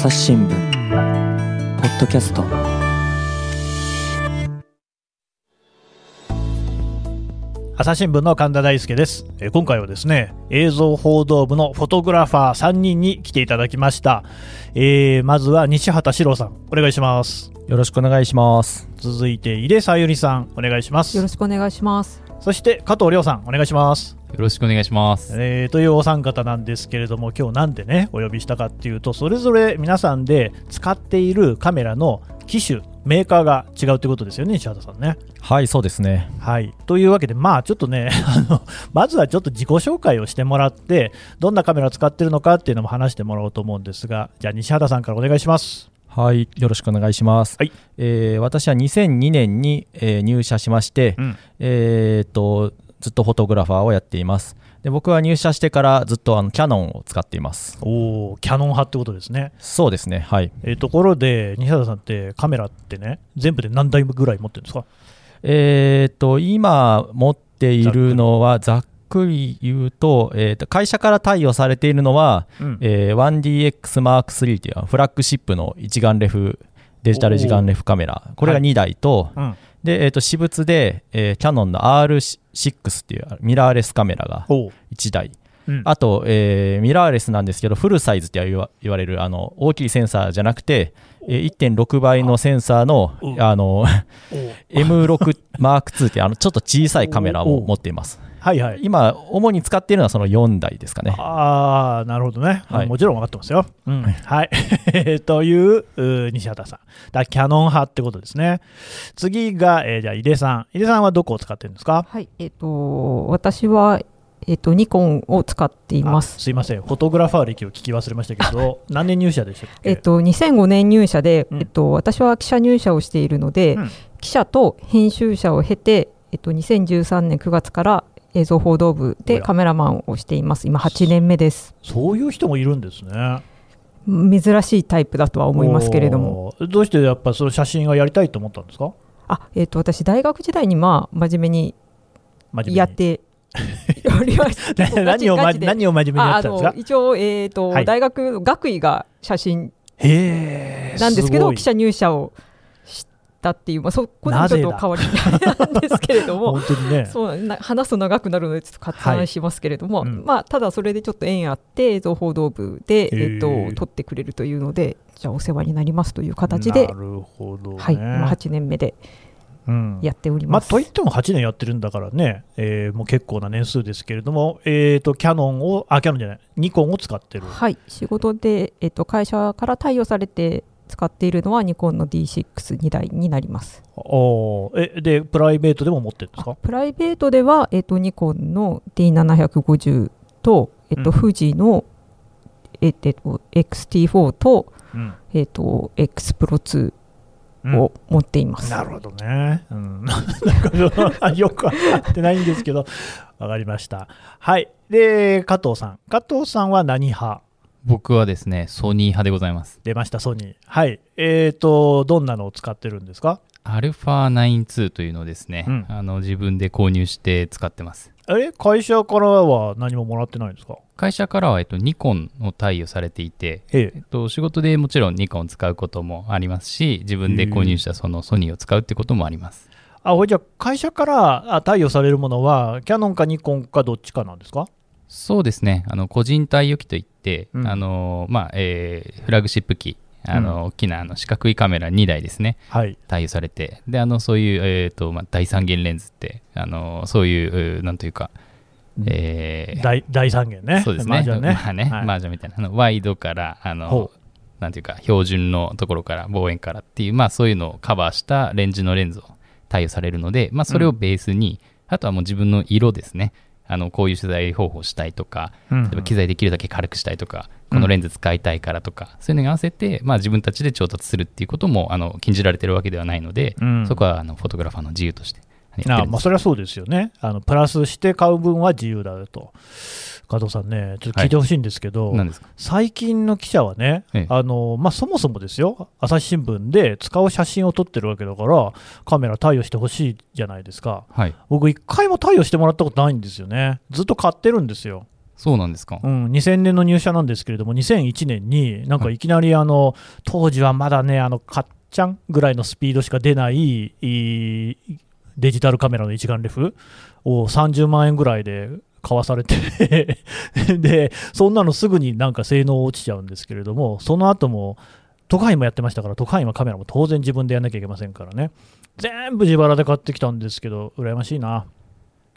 朝日新聞。ポッドキャスト。朝日新聞の神田大輔です。えー今回はですね映像報道部のフォトグラファー3人に来ていただきました、えーまずは西畑史郎さんお願いします。よろしくお願いします。続いて井出さゆりさんお願いします。よろしくお願いします。そして加藤亮さんお願いしますよろしくお願いします。えーというお三方なんですけれども今日なんでねお呼びしたかっていうとそれぞれ皆さんで使っているカメラの機種メーカーが違うということですよね西畑さんねはい、そうですね。はい、というわけで、まあちょっとね あの、まずはちょっと自己紹介をしてもらって、どんなカメラを使ってるのかっていうのも話してもらおうと思うんですが、じゃあ、西畑さんからお願いします。はい、よろしくお願いします。はいえー私は2002年に、えー入社しまして、うんえーっとずっとフォトグラファーをやっています。で僕は入社してからずっとあのキャノンを使っています。おーキャノン派ってことですね。そうですね、はい。えーところで、西畑さんってカメラってね、全部で何台ぐらい持ってるんですか？えーっと今持っているのはざっくり言うと,、えーっと会社から貸与されているのは、うんえー 1DXM3 というフラッグシップの一眼レフデジタル一眼レフカメラこれが2台と、うん、で、えー、と私物で、えーキャノンの R6 っていうミラーレスカメラがおう。1台。うん。あと、えーミラーレスなんですけどフルサイズって言わ言われるあの大きいセンサーじゃなくて、えー1.6倍のセンサーのうん。あのおう。M6 マーク2っていうあのちょっと小さいカメラを持っていますはいはい。今主に使っているのはその4台ですかねああ、なるほどね、はいもちろん分かってますよ。うん、はい。という西畑さん。だキャノン派ってことですね。次が、えーじゃあ、井出さん。井出さんはどこを使ってるんですか？はい、えっ、と私はえっ、とニコンを使っていまあす。すいません、フォトグラファー歴を聞き忘れましたけど、何年入社でしたっけ？えっ、と2005年入社で、うんえっと私は記者入社をしているので、うん記者と編集者を経てえっ、と2013年9月から映像報道部でカメラマンをしています。今8年目です。そういう人もいるんですね。珍しいタイプだとは思いますけれども。どうしてやっぱその写真がやりたいと思ったんですか？あ、えっ、と私大学時代にまあ真面目にやっておりました。何を、何を真面目にやってたんですか？の一応、えーとはい大学の学位が写真。なんですけど記者入社をしたっていう、まあ、そこでもちょっと変わりなんですけれども 本当にね。そうな話すと長くなるのでちょっと割愛しますけれども、はいうんまあ、ただそれでちょっと縁あって映像報道部で、えー、へーと撮ってくれるというのでじゃあお世話になりますという形でな、るほどね。はい、今8年目でうんやっておりまあ、ます。といっても8年やってるんだからね、えーもう結構な年数ですけれども、えー、とキャノンを、あ、キャノンじゃない、ニコンを使ってる。はい、仕事で、えっと会社から貸与されて使っているのはニコンの D62 台になります。おーえで、プライベートでも持ってるんですか？プライベートでは、えっとニコンの D750 と、えっとうん富士の、えっと XT4 と,、うんえっと X プロ2うんを持っています。なるほどね。うん、よくわかってないんですけど、わかりました。はい。で、加藤さん。加藤さんは何派？僕はですね、ソニー派でございます。出ました、ソニー。はい。えっ、と、どんなのを使ってるんですか？アルファ92というのをですね、うんあの自分で購入して使ってます。あれ会社からは何ももらってないんですか？会社からは、えっと、ニコンを貸与されていて、ええっと、仕事でもちろんニコンを使うこともありますし、自分で購入したそのソニーを使うってこともあります。あ、ほいじゃあ会社からあ貸与されるものは、キャノンかニコンかどっちかなんですか？そうですね、あの個人貸与機といって、うん。あのまあえーフラグシップ機、あの大きなあの四角いカメラ2台ですね、はい。貸与されて、であのそういう、えーとまあ、第三元レンズって、あのそういう、うなんというか、えー大大三元ね。そうですね、麻雀ね。まあね、はい。マージャンみたいな、あのワイドから、あほのなんていうか、標準のところから、望遠からっていう、まあそういうのをカバーしたレンジのレンズを貸与されるので、まあそれをベースに、あとはもう自分の色ですね。あのこういう取材方法したいとか、うん例えば機材できるだけ軽くしたいとか、このレンズ使いたいからとか、そういうのに合わせて、まあ、自分たちで調達するっていうこともあの禁じられてるわけではないので、うん。そこはあのフォトグラファーの自由としてあまあそれはそうですよね。あのプラスして買う分は自由だよと。加藤さんね、ちょっと聞いてほしいんですけど、何ですか？最近の記者はね、ええあのまあ、そもそもですよ、朝日新聞で使う写真を撮ってるわけだから、カメラ貸与してほしいじゃないですか。はい僕、一回も貸与してもらったことないんですよね。ずっと買ってるんですよ。そうなんですか。うん、2000年の入社なんですけれども、2001年になんかいきなりあの、当時はまだね、あのかっちゃんぐらいのスピードしか出ないいいデジタルカメラの一眼レフを30万円ぐらいで買わされて で、そんなのすぐになんか性能落ちちゃうんですけれども、その後も、都会もやってましたから、都会もカメラも当然自分でやんなきゃいけませんからね、全部自腹で買ってきたんですけど、羨ましいな、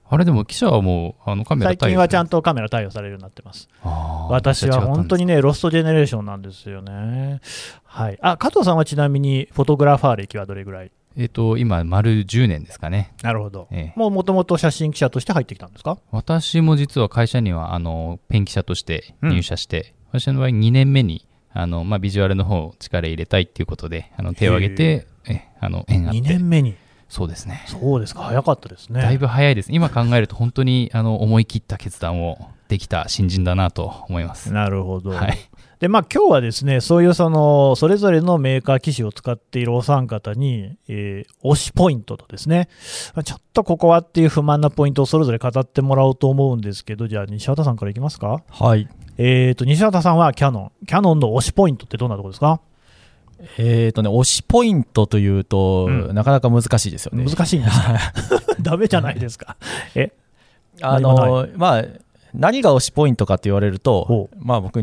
あれでも記者はもうあのカメラ最近はちゃんと。とカメラ対応されるようになってます。私は本当にね。ね、ロストジェネレーションなんですよね。はい。あ、加藤さんはちなみに、フォトグラファー歴はどれぐらい？えっ、と、今、丸10年ですかね。なるほど。ええもうもともと写真記者として入ってきたんですか？私も実は会社にはあのペン記者として入社して、私の場合2年目にあの、まあ、ビジュアルの方を力入れたいっていうことであの手を挙げてえあの縁あって2年目に？そうですねそうですか、早かったですね。だいぶ早いです今考えると本当にあの思い切った決断をできた新人だなと思いますなるほど。はいで、まあ今日はですね、そういうその、それぞれのメーカー機種を使っているお三方に、えー推しポイントとですね、まあちょっとここはっていう不満なポイントをそれぞれ語ってもらおうと思うんですけど、じゃあ西畑さんからいきますか？はい。えーと、西畑さんはキャノン。キャノンの推しポイントってどんなところですか？えっ、とね、推しポイントというと、うんなかなか難しいですよね。難しいんですか？ダメじゃないですか？え？あのまあ、何が推しポイントかって言われるとほ、まあ、僕、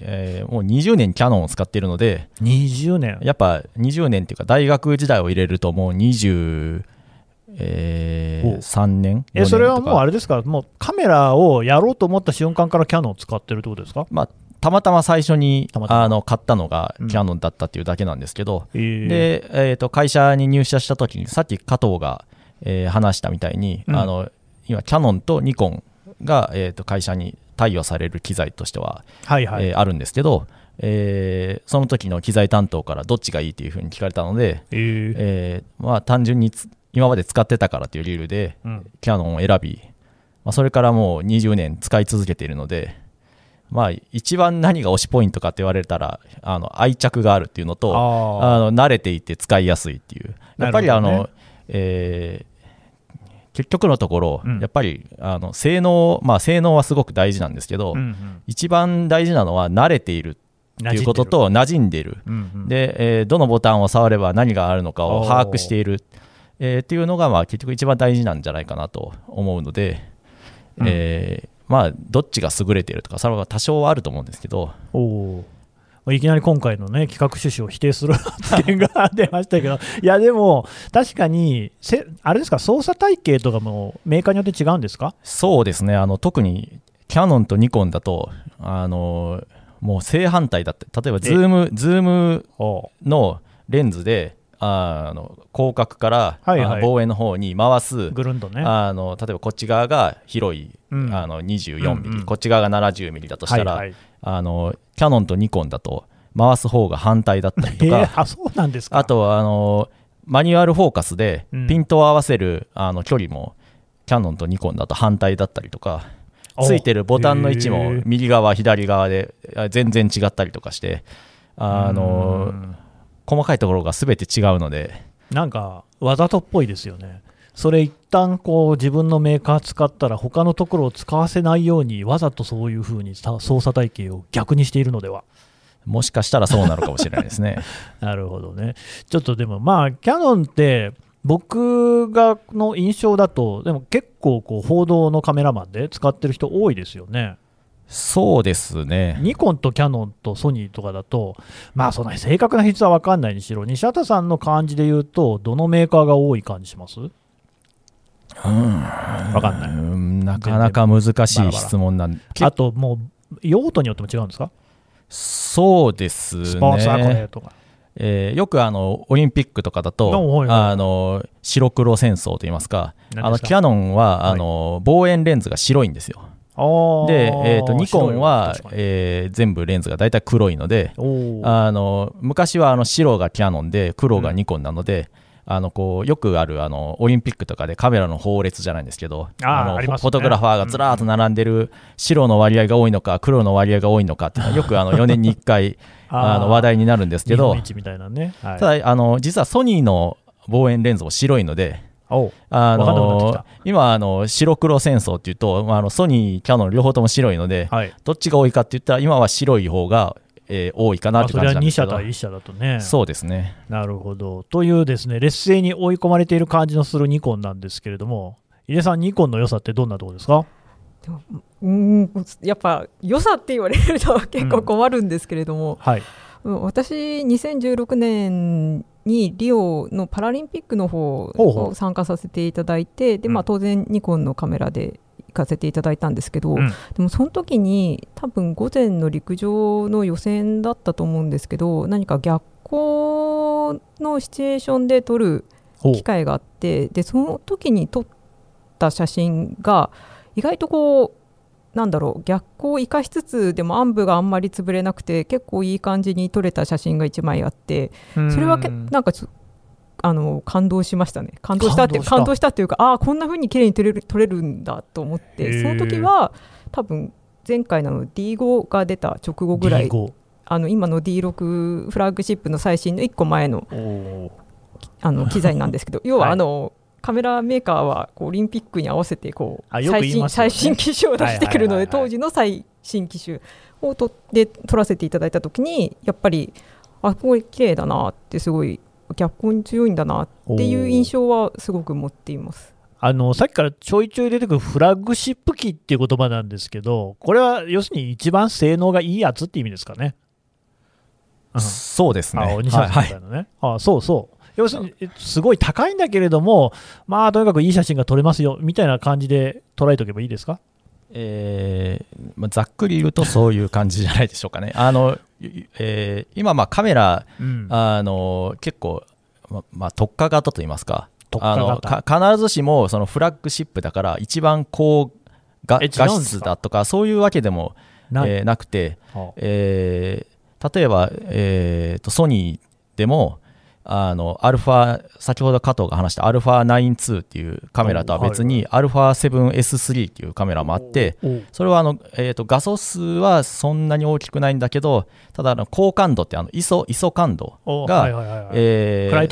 えーもう20年キャノンを使っているので、20年。やっぱ20年っていうか、大学時代を入れると、もう20、えー、3年え、それはもうあれ、れですか、もうカメラをやろうと思った瞬間からキャノンを使ってるってことですか？まあ、たまたま最初にあの買ったのがうん。キャノンだったっていうだけなんですけど、えー。で、えー、と会社に入社した時にさっき加藤が、えー話したみたいに、うん。あの今キャノンとニコンが、えー、と会社に貸与される機材としては、はいはい。えーあるんですけど、えーその時の機材担当からどっちがいいっていうふうに聞かれたので、えー。えーまあ、単純につ今まで使ってたからという理由でうん。キャノンを選び、まあ、それからもう20年使い続けているので、まあ、一番何が推しポイントかって言われたらあの愛着があるっていうのとああの慣れていて使いやすいっていう。やっぱりあの、えー結局のところ、うん。やっぱりあの性能、まあ、性能はすごく大事なんですけど、ーうんうん。一番大事なのは慣れているっていうことと馴染んでいる。うんうん。で、えーどのボタンを触れば何があるのかを把握している、えーっていうのが、まあ、結局一番大事なんじゃないかなと思うので、うん。えーまあ、どっちが優れているとかそれは多少はあると思うんですけどいきなり今回のね企画趣旨を否定する発言が 出ましたけど、いやでも、確かにせ、あれですか、操作体系とかもメーカーによって違うんですか？そうですね。あの特にキャノンとニコンだとあのもう正反対だって。例えばズームズームおのレンズであの広角から、はいはい。望遠の方に回すぐるんとね。あの例えばこっち側が広い、うん。あの24ミリ、うんうん。こっち側が70ミリだとしたら、はいはいあのキャノンとニコンだと回す方が反対だったりとえか、ーあそうなんですか？あとはあのマニュアルフォーカスでうん。ピントを合わせるあの距離もキャノンとニコンだと反対だったりとか。おついてるボタンの位置も右側左側であ全然違ったりとかしてあのうん。細かいところが全て違うので。なんか、わざとっぽいですよね。それ一旦こう自分のメーカー使ったら他のところを使わせないようにわざとそういうふうにさ操作体系を逆にしているのではもしかしたらそうなのかもしれないですね。なるほどね。ちょっとでもまあ、キャノンって、僕がの印象だと、でも結構こう報道のカメラマンで使ってる人多いですよね。そうですね。ニコンとキャノンとソニーとかだと、まあそんなに正確な比率は分かんないにしろ、西畑さんの感じで言うと、どのメーカーが多い感じします？分かんない。うん。なかなか難しい質問なん。で、あともう、用途によっても違うんですか？そうですね。スポとか。えーよくあのオリンピックとかだおと、あの白黒戦争といいますか、あのキヤノンは、はい。あの望遠レンズが白いんですよ。で、えー、とニコンはえー全部レンズが大体黒いので、あの昔はあの白がキヤノンで黒がニコンなので、あのこうよくあるあのオリンピックとかでカメラの放列じゃないんですけどあーのね。フォトグラファーがずらーっと並んでる白の割合が多いのか黒の割合が多いのかっていうのはよくあの4年に1回 あの話題になるんですけどたいなね。はい。ただあの実はソニーの望遠レンズも白いのであのた。今あの、白黒戦争っていうと、まあ、あのソニー、キャノン両方とも白いので、はい。どっちが多いかって言ったら、今は白い方が、えー多いかなってまあそれは2感じなんですけど、社対1社だとね。そうですね。なるほど。というですね、劣勢に追い込まれている感じのするニコンなんですけれども、井出さん、ニコンの良さってどんなところですか？うーんやっぱ良さって言われると結構困るんですけれども、はい。うん私2016年にリオのパラリンピックの方を参加させていただいてで、まあ、うん当然ニコンのカメラで行かせていただいたんですけど、うん。でもその時に多分午前の陸上の予選だったと思うんですけど何か逆光のシチュエーションで撮る機会があってでその時に撮った写真が意外とこうなんだろう逆光を生かしつつでも暗部があんまり潰れなくて結構いい感じに撮れた写真が1枚あってそれはけうんなんかちょあの感動しましたね。感動したって感動した。っていうかああこんな風に綺麗に撮れる撮れるんだと思ってその時は多分前回の D5 が出た直後ぐらい D5 あの今の D6 フラッグシップの最新の1個前のあの 機材なんですけど要ははいあの、カメラメーカーはこうオリンピックに合わせてこうあよく言い最新最新機種を出してくるのはいはいはいはいで当時の最新機種をとで撮らせていただいた時にやっぱりあこれ綺麗だなってすごい逆光に強いんだなっていう印象はすごく持っています。あのさっきからちょいちょい出てくるフラッグシップ機っていう言葉なんですけど、これは要するに一番性能がいいやつって意味ですかね。うんそうですね。あ、西田さんみたいなね。あそうそう。要するに、えすごい高いんだけれども、まあ、とにかくいい写真が撮れますよ、みたいな感じで捉えておけばいいですか？えーまあ、ざっくり言うとそういう感じじゃないでしょうかね。あのゆえー今、まあカメラ、うん。あの結構、ままあ、特化型といいますか、あの必ずしもそのフラッグシップだから、一番高画え違うん画質だとか、そういうわけでもない。えーなくて、はえー例えば、えーとソニーでも、あのアルファ先ほど加藤が話した α92 っていうカメラとは別に α7S3 っていうカメラもあって、おそれはあの、えーと画素数はそんなに大きくないんだけど、ただあの高感度ってあの ISO, ISO 感度おが、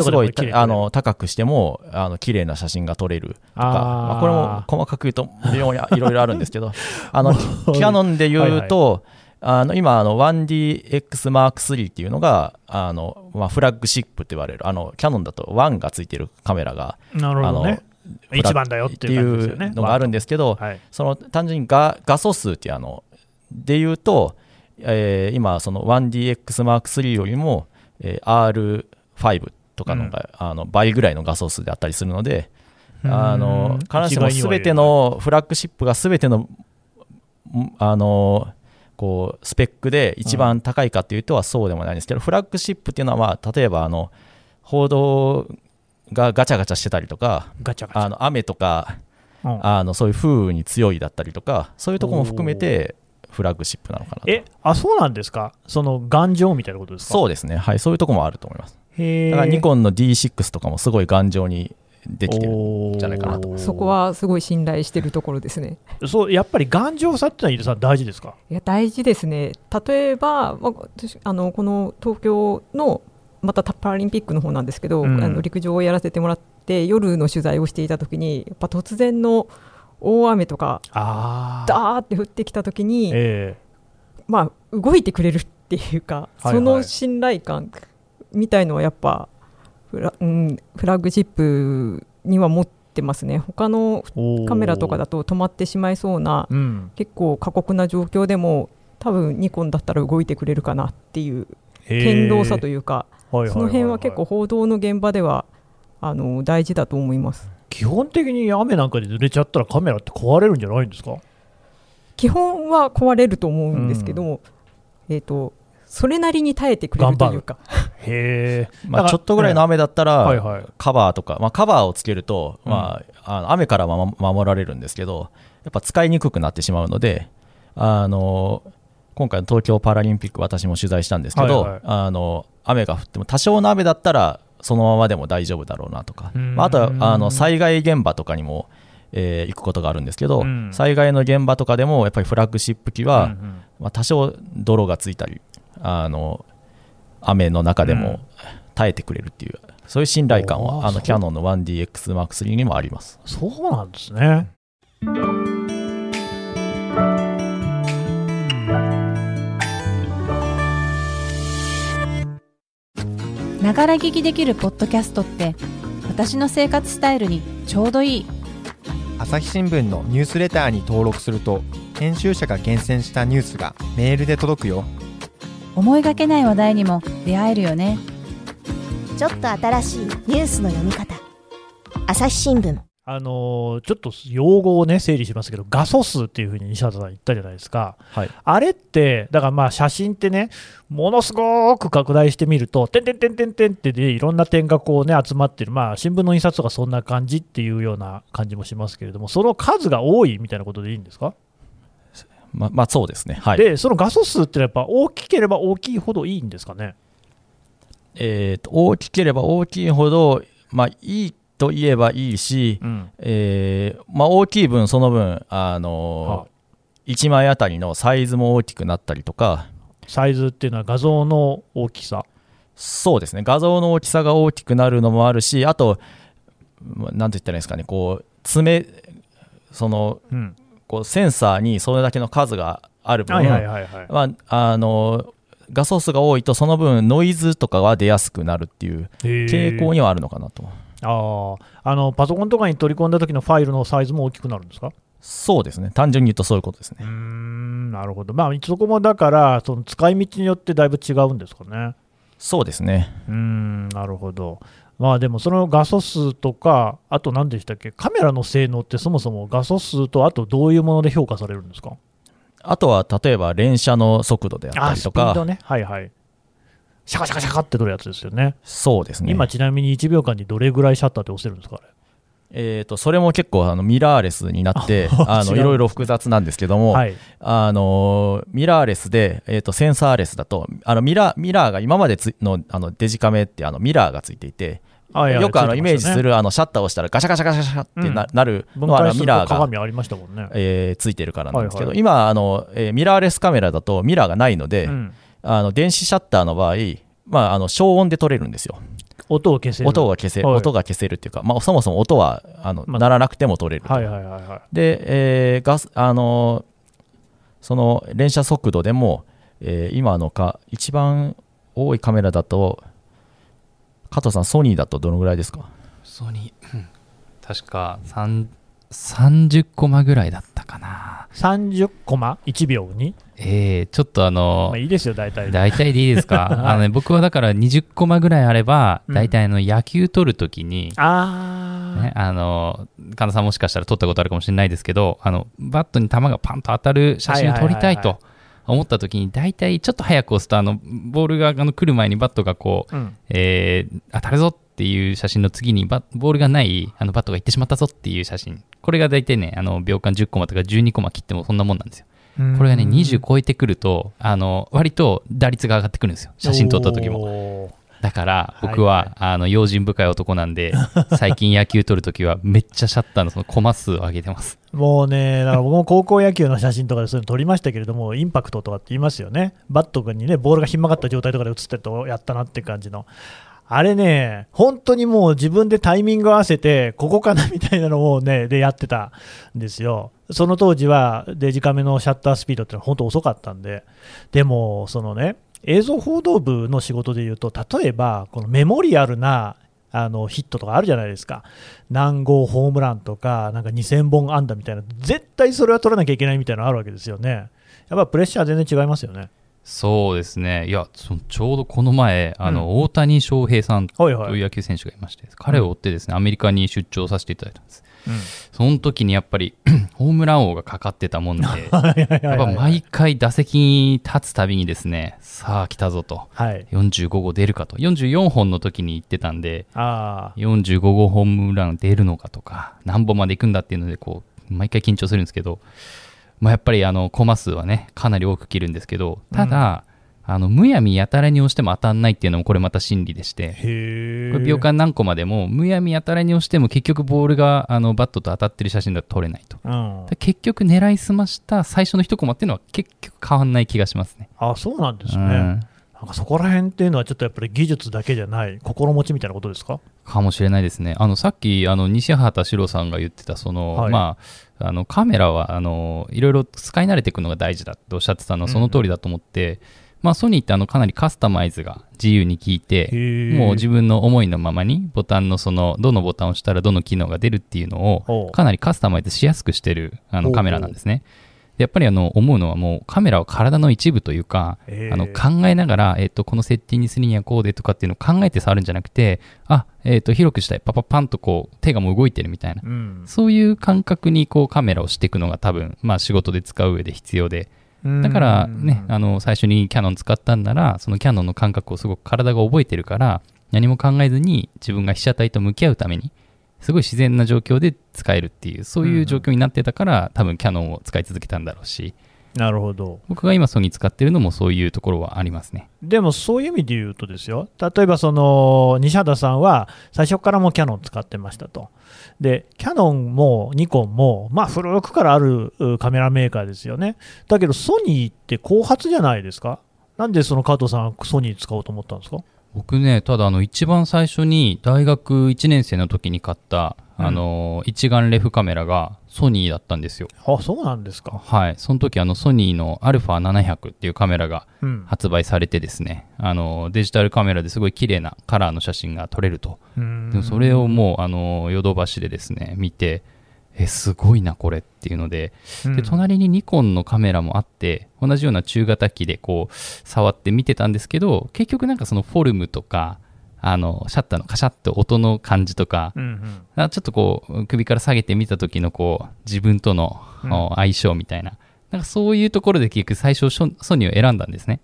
すごいあの高くしてもあの綺麗な写真が撮れるとかまあ、これも細かく言うと非常にいろいろあるんですけどあの キャノンで言うと、あの今あの 1DXM3 っていうのがあの、まあ、フラッグシップって言われるあのキャノンだと1がついてるカメラがなるほど一番だよっていうのがあるんですけど、はい。その単純に画画素数っていうあので言うと、えー今その 1DXM3 よりも、えー R5 とかのが、あの倍ぐらいの画素数であったりするので、あの必ずしも全てのフラッグシップが全てのんあのこうスペックで一番高いかっていうとはそうでもないんですけど、フラッグシップっていうのは、まあ、例えばあの報道がガチャガチャしてたりとかガチャガチャ。あの雨とかうん。あのそういう風雨に強いだったりとかそういうところも含めてフラッグシップなのかなと。え、あ、そうなんですか？その頑丈みたいなことですか？そうですね。はいそういうところもあると思います。へだからニコンの D6 とかもすごい頑丈にできてるんじゃないかなと。そこはすごい信頼してるところですね。そうやっぱり頑丈さってのは大事ですか？いや大事ですね。例えば、まあ私あのこの東京のまたパラリンピックの方なんですけど、うん。あの陸上をやらせてもらって夜の取材をしていた時にやっぱ突然の大雨とかダーって降ってきた時に、え。まあ動いてくれるっていうか、はいはい。その信頼感みたいのはやっぱフラ,、うん、フラッグシップには持ってますね。他のえカメラとかだと止まってしまいそうなうん。結構過酷な状況でも多分ニコンだったら動いてくれるかなっていう堅牢さというか、うその辺は結構報道の現場ではあの大事だと思います。基本的に雨なんかで濡れちゃったらカメラって壊れるんじゃないんですか？基本は壊れると思うんですけども、えー、とそれなりに耐えてくれるというか。へえ。まあ、ちょっとぐらいの雨だったら、はいはい。カバーとか、まあ、カバーをつけると、うん。まあ、あの雨から守られるんですけどやっぱ使いにくくなってしまうのであの今回の東京パラリンピック私も取材したんですけど、はいはい。あの雨が降っても多少の雨だったらそのままでも大丈夫だろうなとか、うん。まあ、あとはあの災害現場とかにも、えー行くことがあるんですけど、うん。災害の現場とかでもやっぱりフラッグシップ機は、うんうん。まあ、多少泥がついたりあの雨の中でも耐えてくれるっていうそういう信頼感はあのキャノンの 1DX-M3 にもあります。そうなんですね。ながら聞きできるポッドキャストって私の生活スタイルにちょうどいい朝日新聞のニュースレターに登録すると編集者が厳選したニュースがメールで届くよ思いがけない話題にも出会えるよね。ちょっと新しいニュースの読み方。朝日新聞。あのーちょっと用語をね、整理しますけど、画素数っていうふうに西畑さん言ったじゃないですか。はい。あれって、だからまあ写真ってね、ものすごく拡大してみると、てんてんてんてんてんってで、いろんな点がこうね、集まってる。まあ新聞の印刷とかそんな感じっていうような感じもしますけれども、その数が多いみたいなことでいいんですか、ままあそうですね。はい。で、その画素数ってのはやっぱ大きければ大きいほどいいんですかね？えーと大きければ大きいほど、まあ、いいと言えばいいし、うん。えーまあ、大きい分、その分、あのー1枚あたりのサイズも大きくなったりとか、サイズっていうのは画像の大きさ？そうですね、画像の大きさが大きくなるのもあるし、あと、まあなんて言ったらいいんですかね、こう、爪、その、うん。こうセンサーにそれだけの数がある分、はいはいはいはい。まあ、あの画素数が多いと、その分、ノイズとかは出やすくなるっていう傾向ににはあるのかなと。ああ、あのパソコンとかに取り込んだ時のファイルのサイズも大きくなるんですか？そうですね、単純に言うとそういうことですねうー。ん、なるほど。まあ、そこもだから、その使い道によってだいぶ違うんですかね。そうですね。うーん、なるほど。まあでも、その画素数とか、あと何でしたっけ、カメラの性能ってそもそも画素数と、あとどういうもので評価されるんですか？あとは、例えば連射の速度であったあ、りとか、スピードね。はいはい。シャカシャカシャカって取るやつですよね。そうですね。今、ちなみに1秒間にどれぐらいシャッターって押せるんですか、あれ？えー、とそれも結構あのミラーレスになって あのいろいろ複雑なんですけども、はい。あのミラーレスで、えー、とセンサーレスだとあのミラーミラーが今までつのあのデジカメってあのミラーがついていてはいはいよくあのイメージするあのシャッターを押したらガシャガシャガシャガシャってな,、なるのはあのミラーが、と鏡ありましたもんね。えーついてるからなんですけど、はいはい今あの、えーミラーレスカメラだとミラーがないので、うんあの電子シャッターの場合、まあ、あの消音で撮れるんですよ。音を消せる。音が消せ、はい音が消せるっていうか、まあ、そもそも音はあの、まあ鳴らなくても撮れると。はいはいはいはい。で、えーガスあのその連射速度でも、えー今のか一番多いカメラだと加藤さんソニーだとどのぐらいですか？ソニー、うん確か3 30コマぐらいだったかな。30コマ1秒に、えー、ちょっとあのまあ、いいですよ、大体。大体でいいですか、あのね、僕はだから20コマぐらいあれば、うん。大体あの野球撮るときに、あー、ね、あの神田さんもしかしたら撮ったことあるかもしれないですけどあのバットに球がパンと当たる写真を撮りたいと思った時に大体ちょっと早く押すとあのボールがあの来る前にバットがこう、うん、えー当たるぞっていう写真の次にバボールがないあのバットが行ってしまったぞっていう写真。これが大体ねあの秒間10コマとか12コマ切ってもそんなもんなんですよ。これがね20超えてくるとあの割と打率が上がってくるんですよ。写真撮った時も。も。だから僕は、あの用心深い男なんで 最近野球撮るときはめっちゃシャッターのそのコマ数を上げてます。もうね、だから僕も高校野球の写真とかでそういうの撮りましたけれども、インパクトとかって言いますよね。バットにね、ボールがひん曲がった状態とかで映ってると、やったなって感じの。あれね、本当にもう自分でタイミング合わせて、ここかなみたいなのをね、でやってたんですよ。その当時はデジカメのシャッタースピードってのは本当遅かったんで、でも、そのね、映像報道部の仕事でいうと、例えば、このメモリアルなあのヒットとかあるじゃないですか、何号ホームランとか、なんか2000本安打みたいな、絶対それは取らなきゃいけないみたいなのあるわけですよね。やっぱプレッシャー全然違いますよね。そうですね。いやそちょうどこの前あの、大谷翔平さんとはいはい。いう野球選手がいまして、彼を追ってですねアメリカに出張させていただいたんです。その時にやっぱり ホームラン王がかかってたもんで やっぱ毎回打席に立つたびにですねさあ来たぞと。はい、45号出るかと。44本の時に言ってたんであ45号ホームラン出るのかとか何本まで行くんだっていうのでこう毎回緊張するんですけど、まあ、やっぱりあのコマ数はねかなり多く切るんですけどただ、あのむやみやたらに押しても当たんないっていうのもこれまた真理でしてこれ秒間何個までもむやみやたらに押しても結局ボールがあのバットと当たってる写真だと撮れないと。うん、で結局狙いすました最初の一コマっていうのは結局変わんない気がしますね。あそうなんですね。うん。なんかそこら辺っていうのはちょっとやっぱり技術だけじゃない心持ちみたいなことですか？かもしれないですね。あのさっきあの西畑史郎さんが言ってたその、はい。まああのカメラはあのいろいろ使い慣れていくのが大事だっておっしゃってたのはその通りだと思って、まあソニーってあのかなりカスタマイズが自由に効いて、もう自分の思いのままにボタンのそのどのボタンを押したらどの機能が出るっていうのをかなりカスタマイズしやすくしてるあのカメラなんですね。でやっぱりあの思うのはもうカメラは体の一部というか、へー。あの考えながら、えっとこのセッティングにするにはこうでとかっていうのを考えて触るんじゃなくてあ、えっと広くしたい。パパパンとこう手がもう動いてるみたいな。うん。そういう感覚にこうカメラをしていくのが多分、まあ、仕事で使う上で必要で。だからね、あの最初にキャノン使ったんならそのキャノンの感覚をすごく体が覚えてるから何も考えずに自分が被写体と向き合うためにすごい自然な状況で使えるっていうそういう状況になってたから、多分キャノンを使い続けたんだろうし。なるほど。僕が今ソニー使ってるのもそういうところはありますね。でもそういう意味で言うとですよ。例えばその西畑さんは最初からもうキャノン使ってましたと。でキャノンもニコンもまあ古くからあるうカメラメーカーですよね。だけどソニーって後発じゃないですか。なんでその加藤さんソニー使おうと思ったんですか？僕ねただあの一番最初に大学1年生の時に買った、うん。あの一眼レフカメラがソニーだったんですよ。あそうなんですか。はい。その時あのソニーの α700 っていうカメラがうん。発売されてですね。あのデジタルカメラですごい綺麗なカラーの写真が撮れると。でもそれをもうあのヨドバシでですね見てえすごいなこれっていうのでうん。で隣にニコンのカメラもあって同じような中型機でこう触って見てたんですけど結局なんかそのフォルムとかあのシャッターのカシャッと音の感じとかうんうん。あちょっとこう首から下げてみた時のこう自分との相性みたいななんかそういうところで結局最初ソソニーを選んだんですね。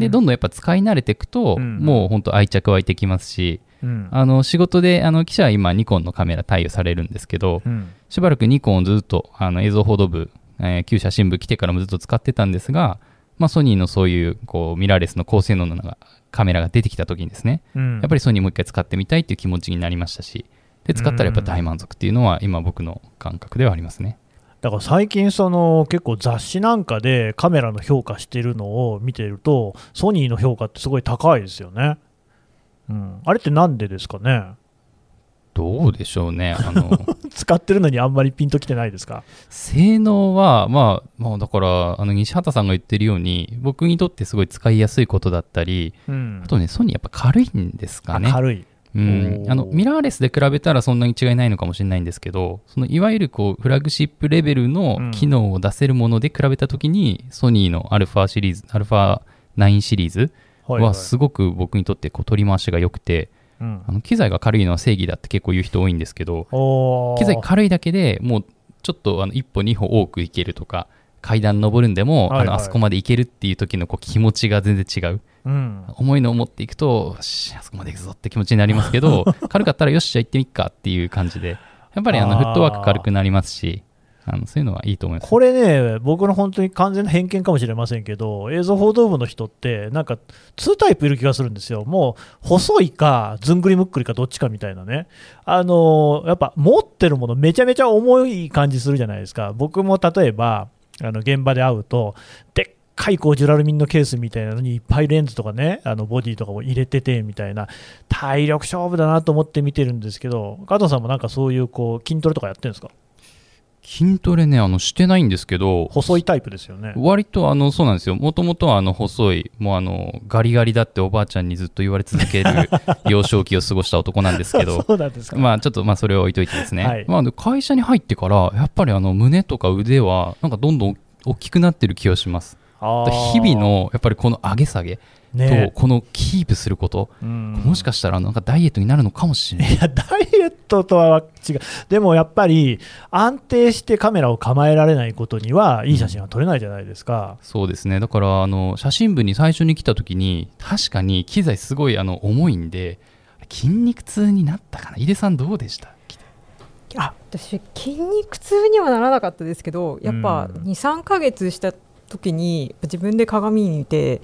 でどんどんやっぱ使い慣れていくと、うん。もう本当愛着湧いてきますしうん。あの仕事であの記者は今ニコンのカメラ対応されるんですけどうん。しばらくニコンをずっとあの映像報道部、えー旧写真部来てからもずっと使ってたんですが、まあ、ソニーのそういうこうミラーレスの高性能なカメラが出てきた時にですねうん。やっぱりソニーもう一回使ってみたいっていう気持ちになりましたしで使ったらやっぱ大満足っていうのは今僕の感覚ではありますね。だから最近その結構雑誌なんかでカメラの評価してるのを見てるとソニーの評価ってすごい高いですよね、うん、あれってなんでですかね？どうでしょうね。あの 使ってるのにあんまりピンときてないですか？性能は、まあ、まあだからあの西畑さんが言ってるように僕にとってすごい使いやすいことだったりうん。あとねソニーやっぱ軽いんですかね。あ軽いうん。あのミラーレスで比べたらそんなに違いないのかもしれないんですけどそのいわゆるこうフラッグシップレベルの機能を出せるもので比べたときに、ソニーの α シリーズ α9 シリーズはいははいすごく僕にとってこう取り回しが良くてうん。あの機材が軽いのは正義だって結構言う人多いんですけど機材軽いだけでもうちょっとあの一歩二歩多く行けるとか階段登るんでも、はいはい。あのあそこまで行けるっていう時のこう気持ちが全然違う。うん。重いのを持っていくとあそこまで行くぞって気持ちになりますけど 軽かったらよしじゃあ行ってみっかっていう感じで。やっぱりあのフットワーク軽くなりますしあのそういうのはいいと思います。これね、僕の本当に完全な偏見かもしれませんけど、映像報道部の人って、なんか2タイプいる気がするんですよ、もう細いか、ずんぐりむっくりか、どっちかみたいなね、あのやっぱ持ってるもの、めちゃめちゃ重い感じするじゃないですか、僕も例えば、あの現場で会うと、でっかいこうジュラルミンのケースみたいなのにいっぱいレンズとかね、あのボディとかも入れててみたいな、体力勝負だなと思って見てるんですけど、加藤さんもなんかそういうこう筋トレとかやってるんですか、筋トレねあのしてないんですけど細いタイプですよね。割とあのそうなんですよ。もともとはあの細いもうあのガリガリだっておばあちゃんにずっと言われ続ける幼少期を過ごした男なんですけど そうなんですか。まあちょっとまあそれを置いといてですね、はい。まあで会社に入ってからやっぱりあの胸とか腕はなんかどんどん大きくなってる気がします。日々のやっぱりこの上げ下げとねこのキープすること、うん。もしかしたらなんかダイエットになるのかもしれない。いやダイエットとは違う、でもやっぱり安定してカメラを構えられないことにはいい写真は撮れないじゃないですか。そうですね。だからあの写真部に最初に来た時に確かに機材すごいあの重いんで筋肉痛になったかな？井出さんどうでした？あ私筋肉痛にはならなかったですけどやっぱうん。23ヶ月した時に自分で鏡に見て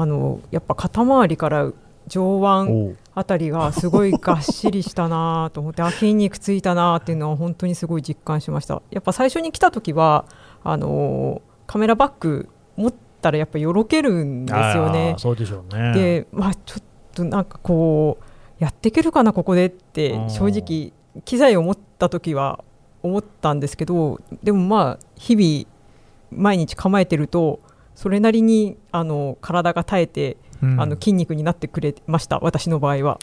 あのやっぱ肩周りから上腕あたりがすごいがっしりしたなと思って あ筋肉ついたなっていうのは本当にすごい実感しましたやっぱ最初に来た時はあのカメラバッグ持ったらやっぱよろけるんですよね。そうでしょうね。でまあちょっとなんかこうやっていけるかなここでってうん正直機材を持った時は思ったんですけどでもまあ日々毎日構えてるとそれなりにあの体が耐えて、うんあの筋肉になってくれました私の場合は。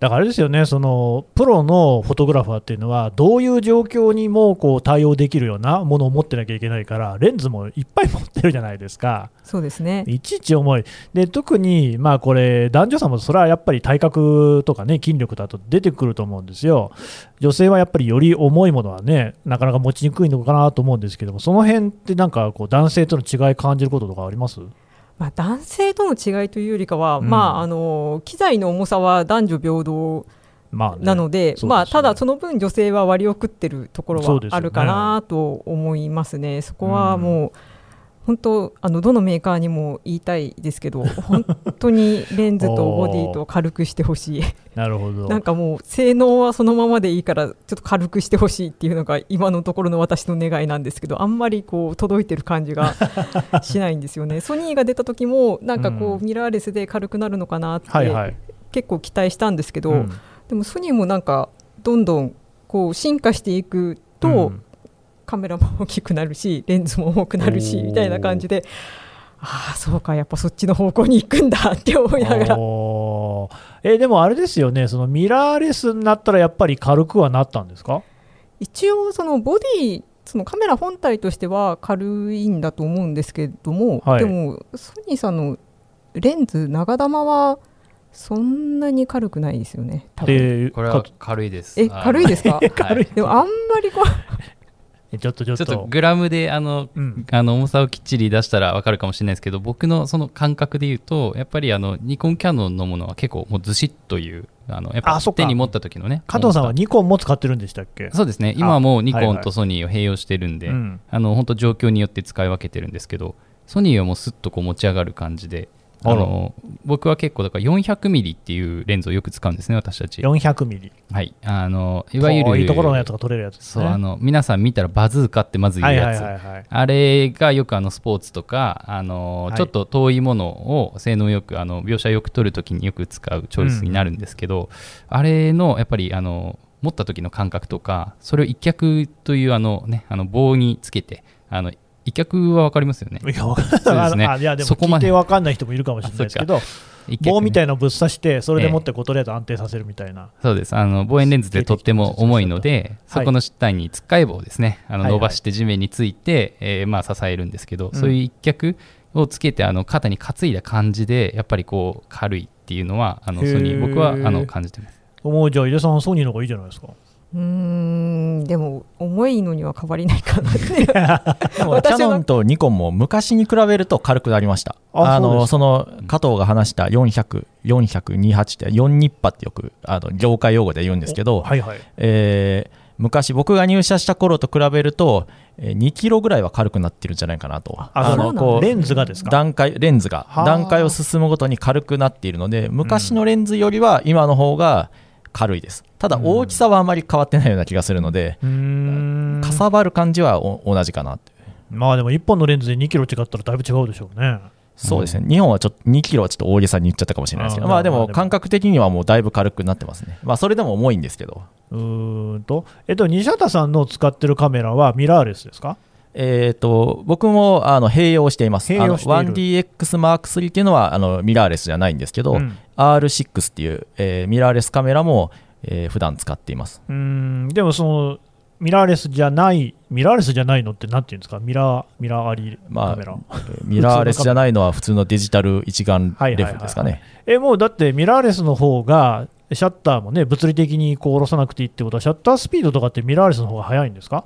だからあれですよね、そのプロのフォトグラファーっていうのは、どういう状況にもこう対応できるようなものを持ってなきゃいけないから、レンズもいっぱい持ってるじゃないですか、そうですね。いちいち重い、で特にまあこれ、男女差もそれはやっぱり体格とかね、筋力だと出てくると思うんですよ、女性はやっぱりより重いものはね、なかなか持ちにくいのかなと思うんですけども、その辺ってなんかこう男性との違い感じることとかあります？まあ、男性との違いというよりかは、うん。まあ、あの機材の重さは男女平等まあね。なので、そうですね。まあ、ただその分女性は割を食ってるところはあるかなと思いますね。そこはもう、本当あのどのメーカーにも言いたいですけど 本当にレンズとボディと軽くしてほしい。なるほど。なんかもう性能はそのままでいいからちょっと軽くしてほしいっていうのが今のところの私の願いなんですけどあんまりこう届いてる感じが しないんですよね。ソニーが出た時もなんかこう、うミラーレスで軽くなるのかなって、はいはい。結構期待したんですけど、うん。でもソニーもなんかどんどんこう進化していくと、うんカメラも大きくなるしレンズも多くなるしみたいな感じでああそうかやっぱそっちの方向に行くんだって思いながら。おー。えでもあれですよね、そのミラーレスになったらやっぱり軽くはなったんですか？一応そのボディそのカメラ本体としては軽いんだと思うんですけども、はい。でもソニーさんのレンズ長玉はそんなに軽くないですよね多これはか軽いです。え軽いですか？軽い。でもあんまりこうえちょっとちょっと。グラムであの、うん。あの重さをきっちり出したら分かるかもしれないですけど僕のその感覚で言うとやっぱりあのニコンキャノンのものは結構もうずしっというあのやっぱ手に持った時のね加藤さんは重ニコンも使ってるんでしたっけ？さそうですね。今はもうニコはいはいンとソニーを併用してるんで、うん。あの本当状況によって使い分けてるんですけどソニーはもうスッとこう持ち上がる感じであの僕は結構だから400ミリっていうレンズをよく使うんですね私たち。400ミリ。はい。あのいわゆる遠いところのやつが撮れるやつですね。そうあの皆さん見たらバズーカってまず言うやつ、はいはいあれがよくあのスポーツとか、あのはい。ちょっと遠いものを性能よくあの描写よく撮るときによく使うチョイスになるんですけど、あれのやっぱりあの持った時の感覚とかそれを一脚というあの、ね、あの棒につけてあの一脚は分かりますよね。いやわかんない。ですね。あいやでもそこまで。聞いて分かんない人もいるかもしれないですけど棒みたいのをぶっ刺してそれでええもってこうとりあえず安定させるみたいな。そうです。あの望遠レンズでとっても重いので、はい。そこの下体につっかえ棒をですね。あの伸ばして地面について、えーまあ、支えるんですけど、うん。そういう一脚をつけてあの肩に担いだ感じでやっぱりこう軽いっていうのはあのソニー僕はあの感じてます。もうじゃあ井出さんソニーの方がいいじゃないですかうーんでも重いのには変わりないかなってキャノンとニコンも昔に比べると軽くなりました。あのあその加藤が話した400、428って4ニッパってよくあの業界用語で言うんですけど、はいはい。えー昔僕が入社した頃と比べると、えー2キロぐらいは軽くなってるんじゃないかなと。あそうなんだこうレンズがですか？段階レンズが。はあ。段階を進むごとに軽くなっているので昔のレンズよりは今の方が軽いです。ただうん。大きさはあまり変わってないような気がするので、うーん。かさばる感じはお同じかなって。まあでも1本のレンズで2キロ違ったらだいぶ違うでしょうね。そうですね、日本はちょっと2キロはちょっと大げさに言っちゃったかもしれないですけど、あーまあでもも。感覚的にはもうだいぶ軽くなってますね。まあそれでも重いんですけど、うーんと。えっと西畑さんの使ってるカメラはミラーレスですか？えー、と僕もあの併用しています。併用している。あの 1DX-M3 っていうのはあのミラーレスじゃないんですけど、うん。R6 っていう、えーミラーレスカメラも、えー普段使っています。うーん。でもそのミラーレスじゃないミラーレスじゃないのってなんていうんですか？ミラーミラーありまあカメラ、ミラーレスじゃないのは普通のデジタル一眼レフですかね。えもうだってミラーレスの方がシャッターもね物理的にこう下ろさなくていいってことはシャッタースピードとかってミラーレスの方が速いんですか？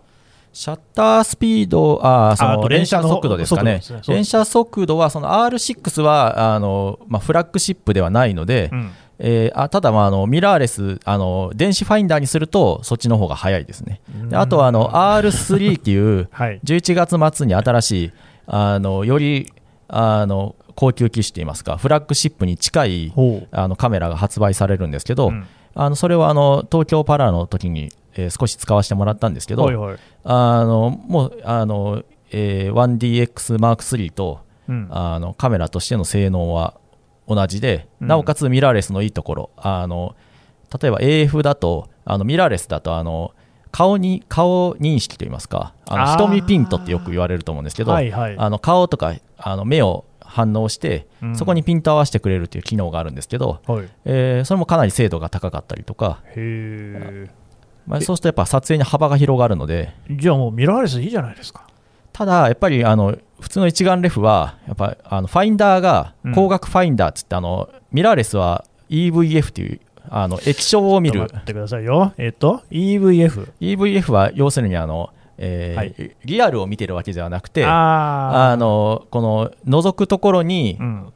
シャッタースピード、あーそああとの連射速度ですかね。ね。連射速度はその R6 はあの、まあ、フラッグシップではないので、うん。えーあただ、まあ、あのミラーレスあの、電子ファインダーにすると、そっちの方が早いですね。であとはあの R3 っていう、はい。11月末に新しい、あのよりあの高級機種といいますか、フラッグシップに近いあのカメラが発売されるんですけど、うん。あのそれはあの東京パラの時に、えー少し使わせてもらったんですけど、はいはい。あのもうあの、えー 1DX M3 と、ううん。あのカメラとしての性能は同じで、うん。なおかつミラーレスのいいところあの例えば AF だとあのミラーレスだとあの顔に顔認識といいますかあの瞳ピントってよく言われると思うんですけど、はいはい。あの顔とかあの目を反応して、うん。そこにピントを合わせてくれるという機能があるんですけど、はい。えーそれもかなり精度が高かったりとか、まあ、そうするとやっぱ撮影に幅が広がるので。じゃあもうミラーレスいいじゃないですか。ただやっぱりあの普通の一眼レフはやっぱあのファインダーがうん。光学ファインダーっつって、あのミラーレスは EVF というあの液晶を見る。待ってくださいよ。えっ、と EVF EVF は要するにあの、えーはい。リアルを見てるわけではなくてああのこの覗くところに、ーうん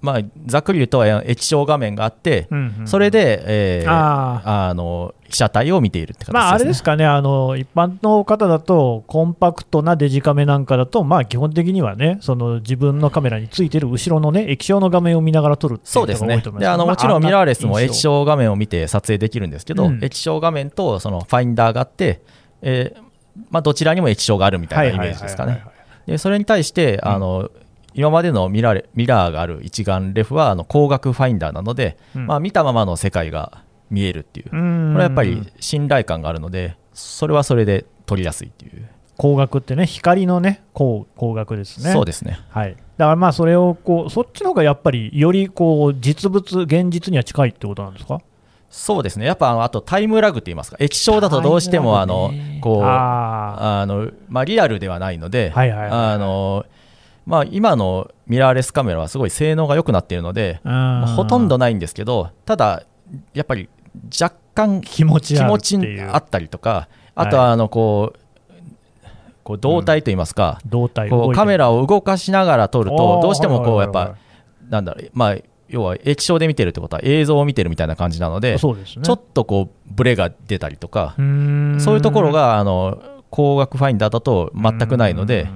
まあ、ざっくり言うとえー液晶画面があって、うんうんそれで、えーああの被写体を見ているって形です、ね。まああれですかねあの一般の方だとコンパクトなデジカメなんかだとまあ基本的にはねその自分のカメラについてる後ろのね液晶の画面を見ながら撮るそうですねのが多いと思います。であのまもちろんミラーレスも液晶画面を見て撮影できるんですけど、うん。液晶画面とそのファインダーがあって、えーまあ、どちらにも液晶があるみたいなイメージですかね。それに対してあの、今までのミラーレミラーがある一眼レフはあの光学ファインダーなので、うん。まあ、見たままの世界が見えるっていう、こうん。れはやっぱり信頼感があるのでそれはそれで撮りやすいっていう、光学ってね光のね光光学ですね。そうですね。はい、だからまあそれをこうそっちの方がやっぱりよりこう実物現実には近いってことなんですか？そうですね。やっぱあのあとタイムラグって言いますか。液晶だとどうしてもあのこうああのまあ、リアルではないので、はいはいはいはい。あのまあ、今のミラーレスカメラはすごい性能が良くなっているので、あまあほとんどないんですけど、ただ、やっぱり若干気持ちある気持ちったりとか、あとはあのこう、こう動体といいますか、胴体こうカメラを動かしながら撮ると、どうしてもこうやっぱ、いなんだろう、まあ、要は液晶で見てるってことは映像を見てるみたいな感じなので、ちょっとこうブレが出たりとか、そういうところがあの光学ファインダーだと全くないので、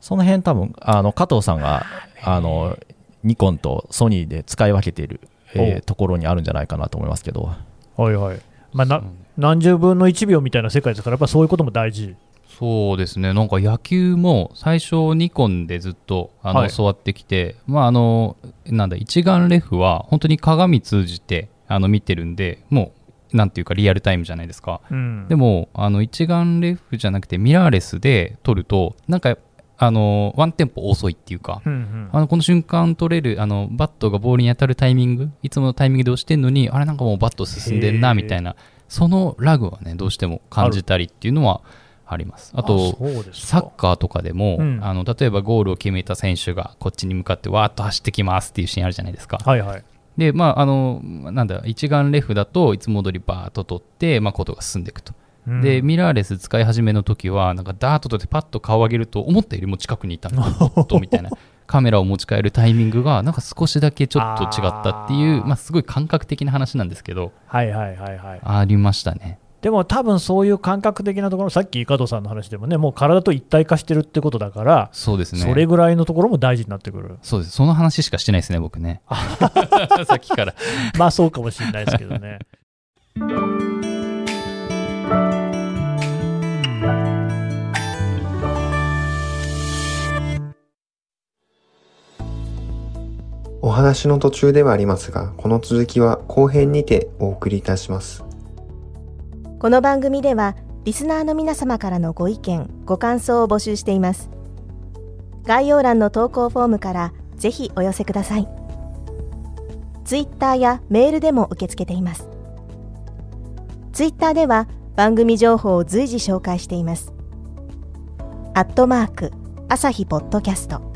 その辺多分あの加藤さんがあのニコンとソニーで使い分けている、えーところにあるんじゃないかなと思いますけど、はいはい、まあ、な何十分の1秒みたいな世界ですからやっぱそういうことも大事。そうですね、なんか野球も最初、ニコンでずっとあの、はい。教わってきて、まああのなんだ一眼レフは本当に鏡通じてあの見てるんで、もうなんていうかリアルタイムじゃないですか。うん。でもあの一眼レフじゃなくてミラーレスで撮ると、なんかあのワンテンポ遅いっていうか、うんうん。あのこの瞬間取れるあのバットがボールに当たるタイミングいつものタイミングで押してんのにあれなんかもうバット進んでんなみたいな。そのラグはねどうしても感じたりっていうのはあります。あとサッカーとかでも、うん。あの例えばゴールを決めた選手がこっちに向かってわーっと走ってきますっていうシーンあるじゃないですか、はいはい。でまああのなんだ一眼レフだといつも通りバーッと撮って、まあ、ことが進んでいくとうん。でミラーレス使い始めの時はなんかダーッと撮ってパッと顔上げると思ったよりも近くにいたとみたいな カメラを持ち帰るタイミングがなんか少しだけちょっと違ったっていうまあ、すごい感覚的な話なんですけどはいはいはいはい。ありましたね。でも多分そういう感覚的なところさっき加藤さんの話でもねもう体と一体化してるってことだからそうですね。それぐらいのところも大事になってくる。そうです。その話しかしてないですね僕ね。さっきから。まあそうかもしれないですけどねお話の途中ではありますが、この続きは後編にてお送りいたします。この番組ではリスナーの皆様からのご意見ご感想を募集しています。概要欄の投稿フォームからぜひお寄せください。ツイッターやメールでも受け付けています。ツイッターでは番組情報を随時紹介しています。アットマーク朝日ポッドキャスト。